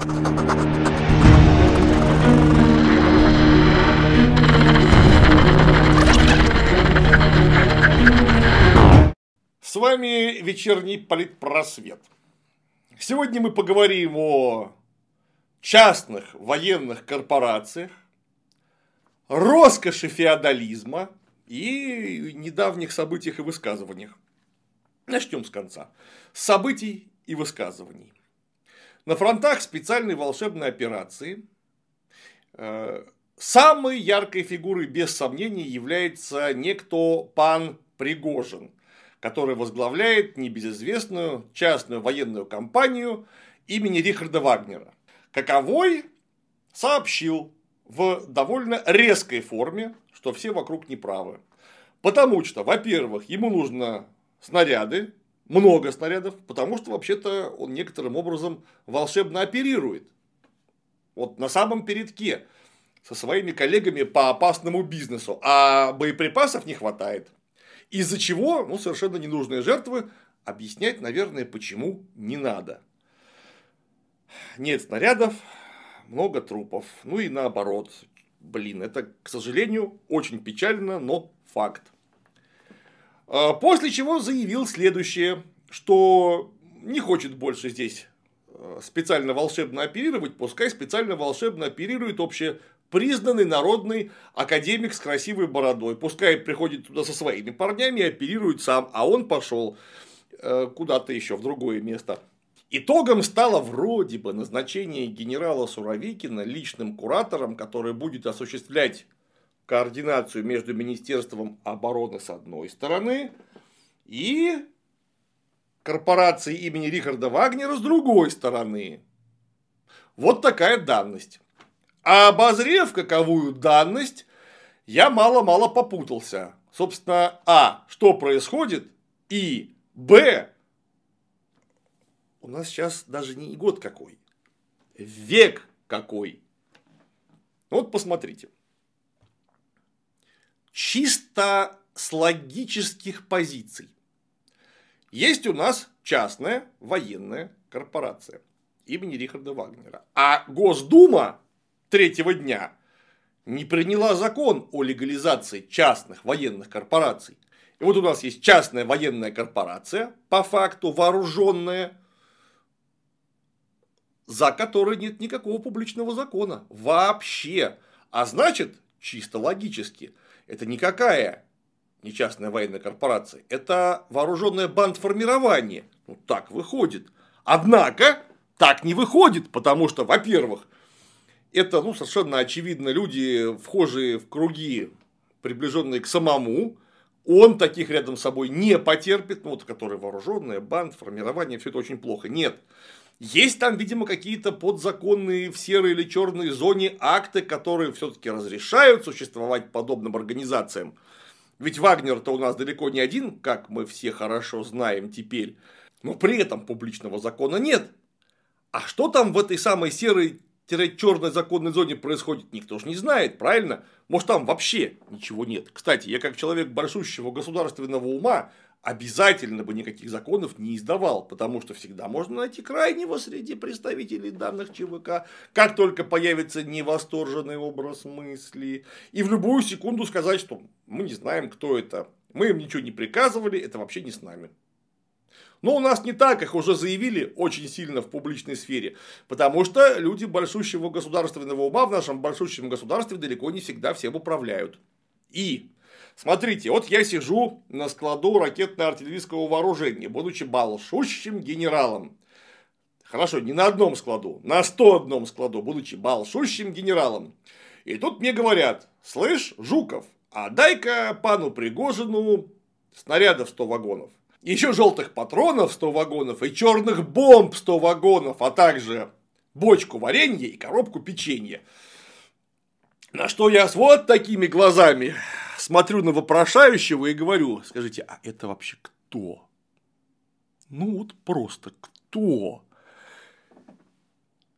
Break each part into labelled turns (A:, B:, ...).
A: С вами вечерний политпросвет. Сегодня мы поговорим о частных военных корпорациях, роскоши феодализма и недавних событиях и высказываниях. Начнем с конца. Событий и высказываний. На фронтах специальной волшебной операции э, самой яркой фигурой, без сомнений, является некто пан Пригожин, который возглавляет небезызвестную частную военную компанию имени Рихарда Вагнера. Каковой сообщил в довольно резкой форме, что все вокруг неправы. Потому что, во-первых, ему нужно снаряды, много снарядов, потому что вообще-то он некоторым образом волшебно оперирует. Вот на самом передке со своими коллегами по опасному бизнесу, а боеприпасов не хватает. Из-за чего, ну, совершенно ненужные жертвы, объяснять, наверное, почему не надо. Нет снарядов, много трупов. Ну и наоборот. Блин, это, к сожалению, очень печально, но факт. А, после чего заявил следующее, что не хочет больше здесь э, специально волшебно оперировать, пускай специально волшебно оперирует общее признанный народный академик с красивой бородой. Пускай приходит туда со своими парнями и оперирует сам, а он пошел э, куда-то еще в другое место. Итогом стало вроде бы назначение генерала Суровикина личным куратором, который будет осуществлять координацию между Министерством обороны с одной стороны и корпорацией имени Рихарда Вагнера с другой стороны. Вот такая данность. А обозрев каковую данность, я мало-мало попутался. Собственно, а, что происходит, и, б, у нас сейчас даже не год какой, век какой. Вот посмотрите. Чисто с логических позиций. Есть у нас частная военная корпорация имени Рихарда Вагнера. А Госдума третьего дня не приняла закон о легализации частных военных корпораций. И вот у нас есть частная военная корпорация, по факту вооруженная, за которой нет никакого публичного закона. Вообще. А значит, чисто логически, это никакая не частная военная корпорация, это вооруженное бандформирование. Ну, так выходит. Однако, так не выходит, потому что, во-первых, это ну, совершенно очевидно люди, вхожие в круги, приближенные к самому. Он таких рядом с собой не потерпит, ну, вот, которые вооруженные, банд, формирование, все это очень плохо. Нет. Есть там, видимо, какие-то подзаконные в серой или черной зоне акты, которые все-таки разрешают существовать подобным организациям. Ведь Вагнер-то у нас далеко не один, как мы все хорошо знаем теперь. Но при этом публичного закона нет. А что там в этой самой серой черной законной зоне происходит, никто же не знает, правильно? Может, там вообще ничего нет. Кстати, я как человек большущего государственного ума обязательно бы никаких законов не издавал, потому что всегда можно найти крайнего среди представителей данных ЧВК, как только появится невосторженный образ мысли, и в любую секунду сказать, что мы не знаем, кто это, мы им ничего не приказывали, это вообще не с нами. Но у нас не так, их уже заявили очень сильно в публичной сфере, потому что люди большущего государственного ума в нашем большущем государстве далеко не всегда всем управляют. И Смотрите, вот я сижу на складу ракетно-артиллерийского вооружения, будучи балшущим генералом. Хорошо, не на одном складу, на 101 складу, будучи балшущим генералом. И тут мне говорят, слышь, Жуков, а дай-ка пану Пригожину снарядов 100 вагонов. Еще желтых патронов 100 вагонов и черных бомб 100 вагонов, а также бочку варенья и коробку печенья. На что я с вот такими глазами смотрю на вопрошающего и говорю, скажите, а это вообще кто? Ну вот просто кто?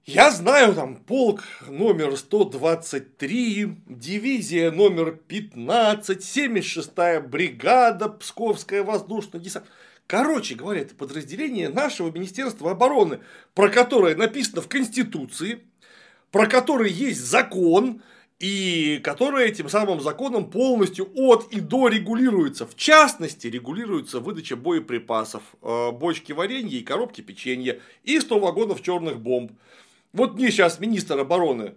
A: Я знаю там полк номер 123, дивизия номер 15, 76-я бригада, Псковская воздушная десант. Короче говоря, это подразделение нашего Министерства обороны, про которое написано в Конституции, про которое есть закон, и которое этим самым законом полностью от и до регулируется. В частности, регулируется выдача боеприпасов, э, бочки варенья и коробки печенья и 100 вагонов черных бомб. Вот мне сейчас министр обороны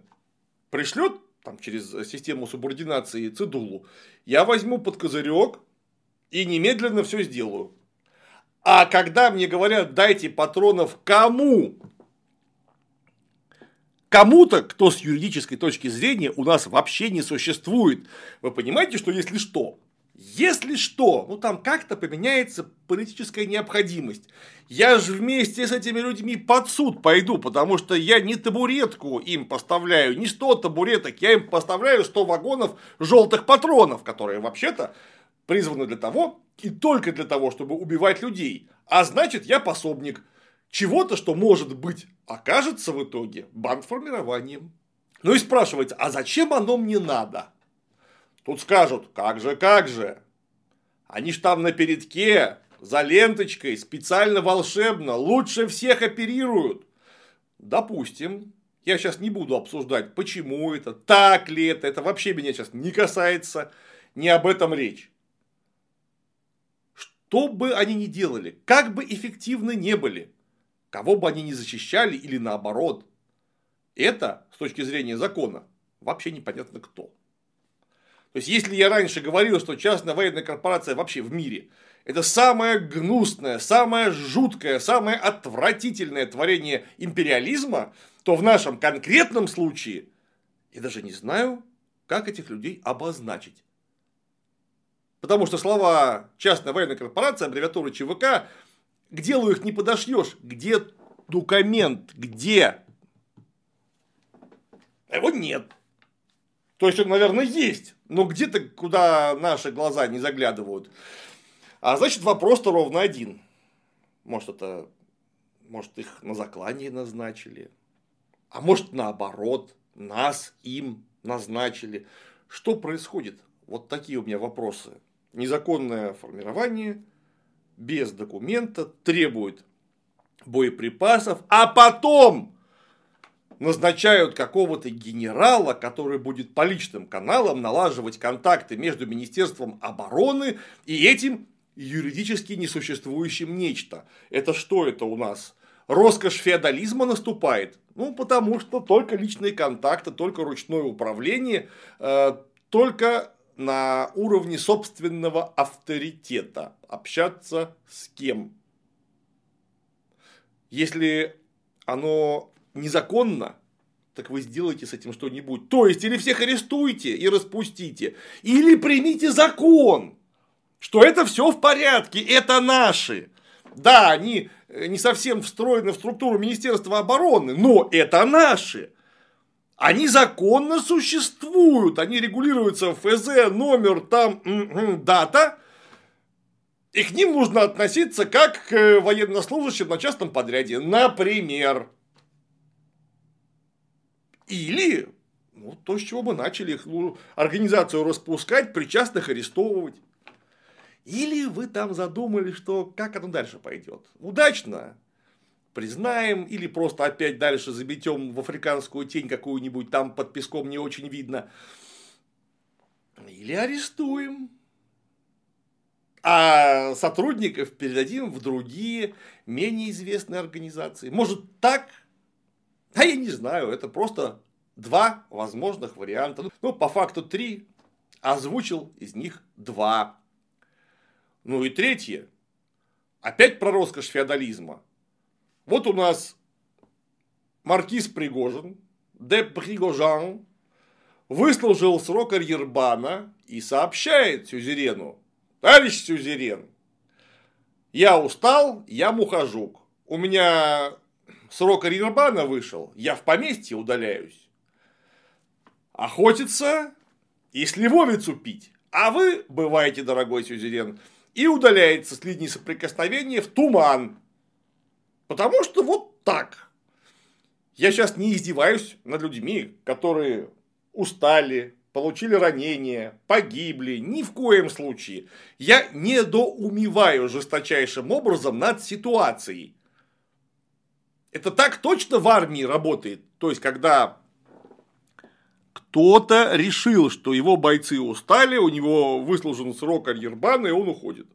A: пришлет там, через систему субординации цедулу, я возьму под козырек и немедленно все сделаю. А когда мне говорят, дайте патронов кому? Кому-то, кто с юридической точки зрения у нас вообще не существует. Вы понимаете, что если что, если что, ну там как-то поменяется политическая необходимость. Я же вместе с этими людьми под суд пойду, потому что я не табуретку им поставляю, не 100 табуреток, я им поставляю 100 вагонов желтых патронов, которые вообще-то призваны для того и только для того, чтобы убивать людей. А значит, я пособник чего-то, что может быть окажется в итоге бандформированием. Ну и спрашивается, а зачем оно мне надо? Тут скажут, как же, как же. Они ж там на передке, за ленточкой, специально волшебно, лучше всех оперируют. Допустим, я сейчас не буду обсуждать, почему это, так ли это, это вообще меня сейчас не касается, не об этом речь. Что бы они ни делали, как бы эффективны не были, кого бы они ни защищали или наоборот, это, с точки зрения закона, вообще непонятно кто. То есть, если я раньше говорил, что частная военная корпорация вообще в мире это самое гнусное, самое жуткое, самое отвратительное творение империализма, то в нашем конкретном случае я даже не знаю, как этих людей обозначить. Потому что слова частная военная корпорация, аббревиатура ЧВК, к делу их не подошьешь. Где документ? Где? Его нет. То есть он, наверное, есть, но где-то, куда наши глаза не заглядывают. А значит, вопрос-то ровно один. Может, это может, их на заклание назначили. А может, наоборот, нас им назначили. Что происходит? Вот такие у меня вопросы незаконное формирование без документа требует боеприпасов, а потом назначают какого-то генерала, который будет по личным каналам налаживать контакты между Министерством обороны и этим юридически несуществующим нечто. Это что это у нас? Роскошь феодализма наступает? Ну, потому что только личные контакты, только ручное управление, э, только на уровне собственного авторитета. Общаться с кем? Если оно незаконно, так вы сделайте с этим что-нибудь. То есть, или всех арестуйте и распустите, или примите закон, что это все в порядке, это наши. Да, они не совсем встроены в структуру Министерства обороны, но это наши. Они законно существуют, они регулируются в ФЗ, номер, там, дата, и к ним нужно относиться как к военнослужащим на частном подряде, например. Или, ну, то, с чего мы начали, ну, организацию распускать, причастных арестовывать. Или вы там задумали, что как оно дальше пойдет. Удачно, признаем, или просто опять дальше забетем в африканскую тень какую-нибудь, там под песком не очень видно, или арестуем. А сотрудников передадим в другие, менее известные организации. Может так? А я не знаю, это просто два возможных варианта. Ну, по факту три, озвучил из них два. Ну и третье. Опять про роскошь феодализма. Вот у нас маркиз Пригожин, де Пригожан, выслужил срок Арьербана и сообщает Сюзерену, товарищ Сюзерен, я устал, я мухожук, у меня срок Арьербана вышел, я в поместье удаляюсь. Охотиться и сливовицу пить. А вы, бываете, дорогой Сюзерен, и удаляется с линии соприкосновения в туман, Потому что вот так. Я сейчас не издеваюсь над людьми, которые устали, получили ранения, погибли, ни в коем случае. Я недоумеваю жесточайшим образом над ситуацией. Это так точно в армии работает. То есть, когда кто-то решил, что его бойцы устали, у него выслужен срок карьербана, и он уходит.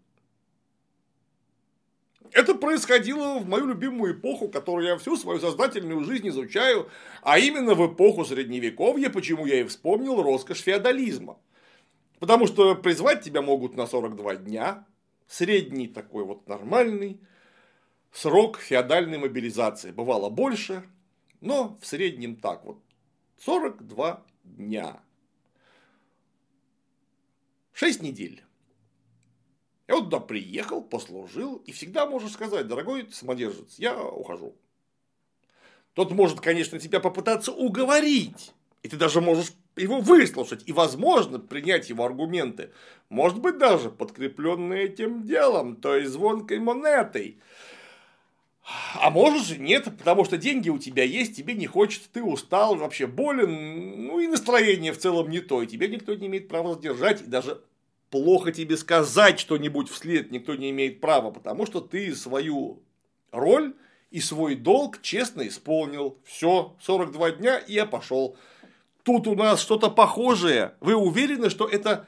A: Это происходило в мою любимую эпоху, которую я всю свою сознательную жизнь изучаю, а именно в эпоху Средневековья, почему я и вспомнил роскошь феодализма. Потому что призвать тебя могут на 42 дня, средний такой вот нормальный срок феодальной мобилизации. Бывало больше, но в среднем так вот. 42 дня. 6 недель. Я вот туда приехал, послужил, и всегда можешь сказать, дорогой самодержец, я ухожу. Тот может, конечно, тебя попытаться уговорить, и ты даже можешь его выслушать, и, возможно, принять его аргументы, может быть, даже подкрепленные этим делом, то есть звонкой монетой. А можешь нет, потому что деньги у тебя есть, тебе не хочется, ты устал, вообще болен, ну и настроение в целом не то, и тебе никто не имеет права задержать, и даже плохо тебе сказать что-нибудь вслед никто не имеет права, потому что ты свою роль и свой долг честно исполнил. Все, 42 дня, и я пошел. Тут у нас что-то похожее. Вы уверены, что это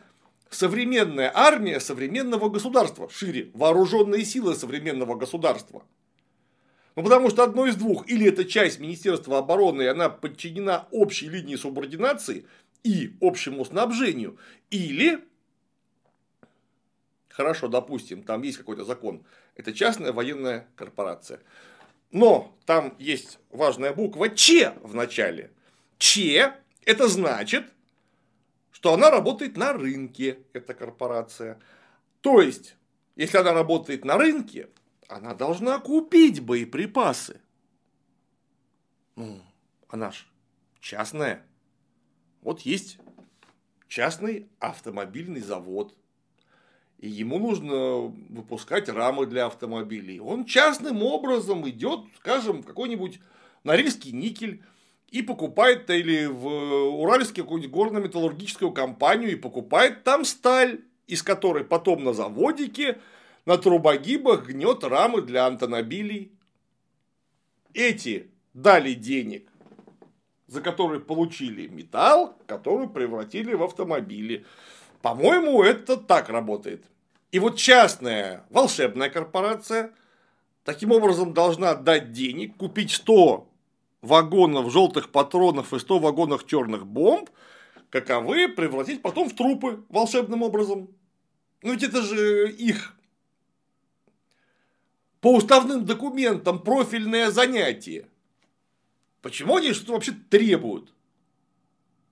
A: современная армия современного государства? Шире, вооруженные силы современного государства. Ну, потому что одно из двух. Или это часть Министерства обороны, и она подчинена общей линии субординации и общему снабжению. Или Хорошо, допустим, там есть какой-то закон. Это частная военная корпорация. Но там есть важная буква Ч в начале. Ч – это значит, что она работает на рынке, эта корпорация. То есть, если она работает на рынке, она должна купить боеприпасы. Ну, она ж частная. Вот есть частный автомобильный завод и ему нужно выпускать рамы для автомобилей. Он частным образом идет, скажем, в какой-нибудь Норильский никель и покупает или в Уральский какую-нибудь горно-металлургическую компанию и покупает там сталь, из которой потом на заводике на трубогибах гнет рамы для антонобилей. Эти дали денег, за которые получили металл, который превратили в автомобили. По-моему, это так работает. И вот частная волшебная корпорация таким образом должна дать денег, купить 100 вагонов желтых патронов и 100 вагонов черных бомб, каковы превратить потом в трупы волшебным образом. Ну ведь это же их по уставным документам профильное занятие. Почему они что-то вообще требуют?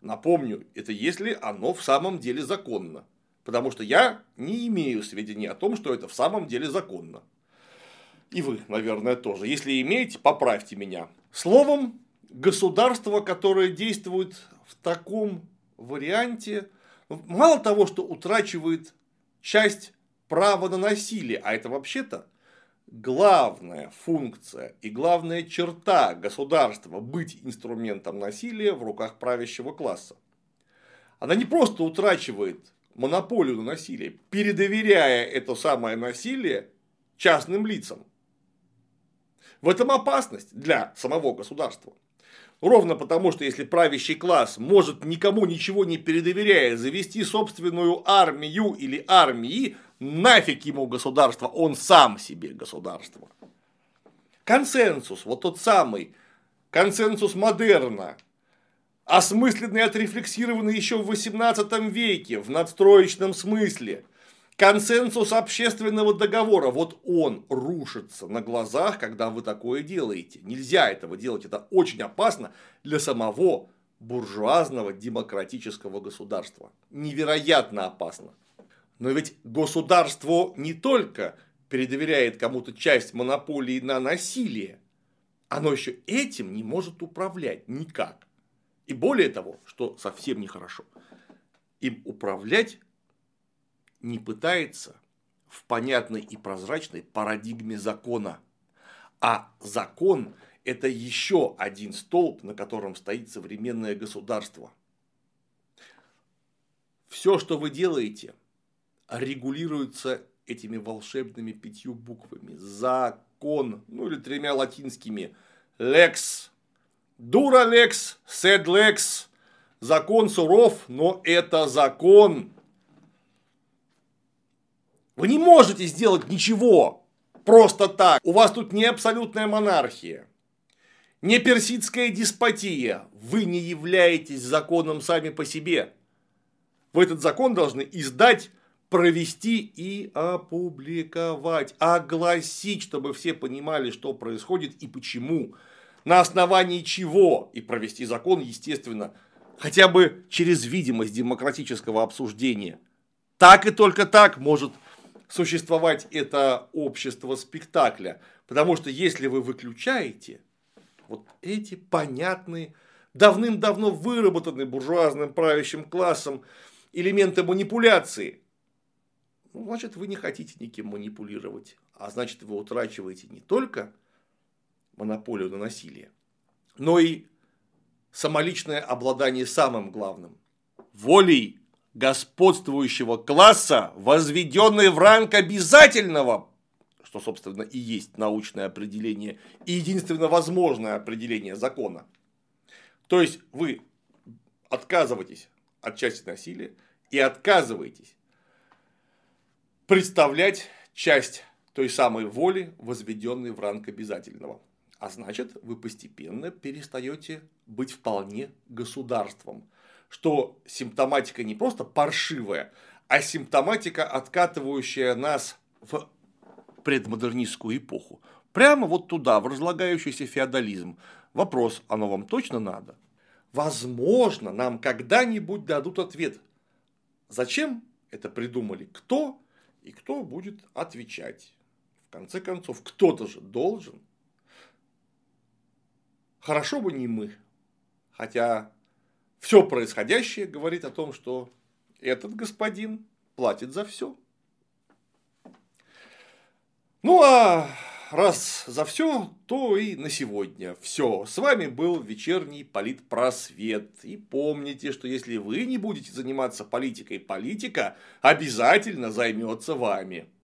A: Напомню, это если оно в самом деле законно. Потому что я не имею сведений о том, что это в самом деле законно. И вы, наверное, тоже. Если имеете, поправьте меня. Словом, государство, которое действует в таком варианте, мало того, что утрачивает часть права на насилие, а это вообще-то главная функция и главная черта государства быть инструментом насилия в руках правящего класса. Она не просто утрачивает монополию на насилие, передоверяя это самое насилие частным лицам. В этом опасность для самого государства. Ровно потому, что если правящий класс может никому ничего не передоверяя завести собственную армию или армии, нафиг ему государство, он сам себе государство. Консенсус, вот тот самый консенсус модерна, осмысленный и отрефлексированный еще в XVIII веке в надстроечном смысле. Консенсус общественного договора, вот он рушится на глазах, когда вы такое делаете. Нельзя этого делать, это очень опасно для самого буржуазного демократического государства. Невероятно опасно. Но ведь государство не только передоверяет кому-то часть монополии на насилие, оно еще этим не может управлять никак. И более того, что совсем нехорошо, им управлять не пытается в понятной и прозрачной парадигме закона. А закон – это еще один столб, на котором стоит современное государство. все, что вы делаете, регулируется этими волшебными пятью буквами. Закон, ну или тремя латинскими. Лекс. Дура лекс, сед лекс. Закон суров, но это закон. Вы не можете сделать ничего просто так. У вас тут не абсолютная монархия, не персидская деспотия. Вы не являетесь законом сами по себе. Вы этот закон должны издать, провести и опубликовать, огласить, чтобы все понимали, что происходит и почему, на основании чего, и провести закон, естественно, хотя бы через видимость демократического обсуждения. Так и только так может существовать это общество спектакля. Потому что если вы выключаете вот эти понятные, давным-давно выработанные буржуазным правящим классом элементы манипуляции, ну, значит, вы не хотите никем манипулировать. А значит, вы утрачиваете не только монополию на насилие, но и самоличное обладание самым главным – волей господствующего класса, возведенной в ранг обязательного, что, собственно, и есть научное определение и единственно возможное определение закона. То есть вы отказываетесь от части насилия и отказываетесь представлять часть той самой воли, возведенной в ранг обязательного. А значит, вы постепенно перестаете быть вполне государством. Что симптоматика не просто паршивая, а симптоматика, откатывающая нас в предмодернистскую эпоху. Прямо вот туда, в разлагающийся феодализм. Вопрос, оно вам точно надо? Возможно, нам когда-нибудь дадут ответ. Зачем это придумали? Кто? И кто будет отвечать? В конце концов, кто-то же должен Хорошо бы не мы. Хотя все происходящее говорит о том, что этот господин платит за все. Ну а раз за все, то и на сегодня все. С вами был вечерний политпросвет. И помните, что если вы не будете заниматься политикой, политика обязательно займется вами.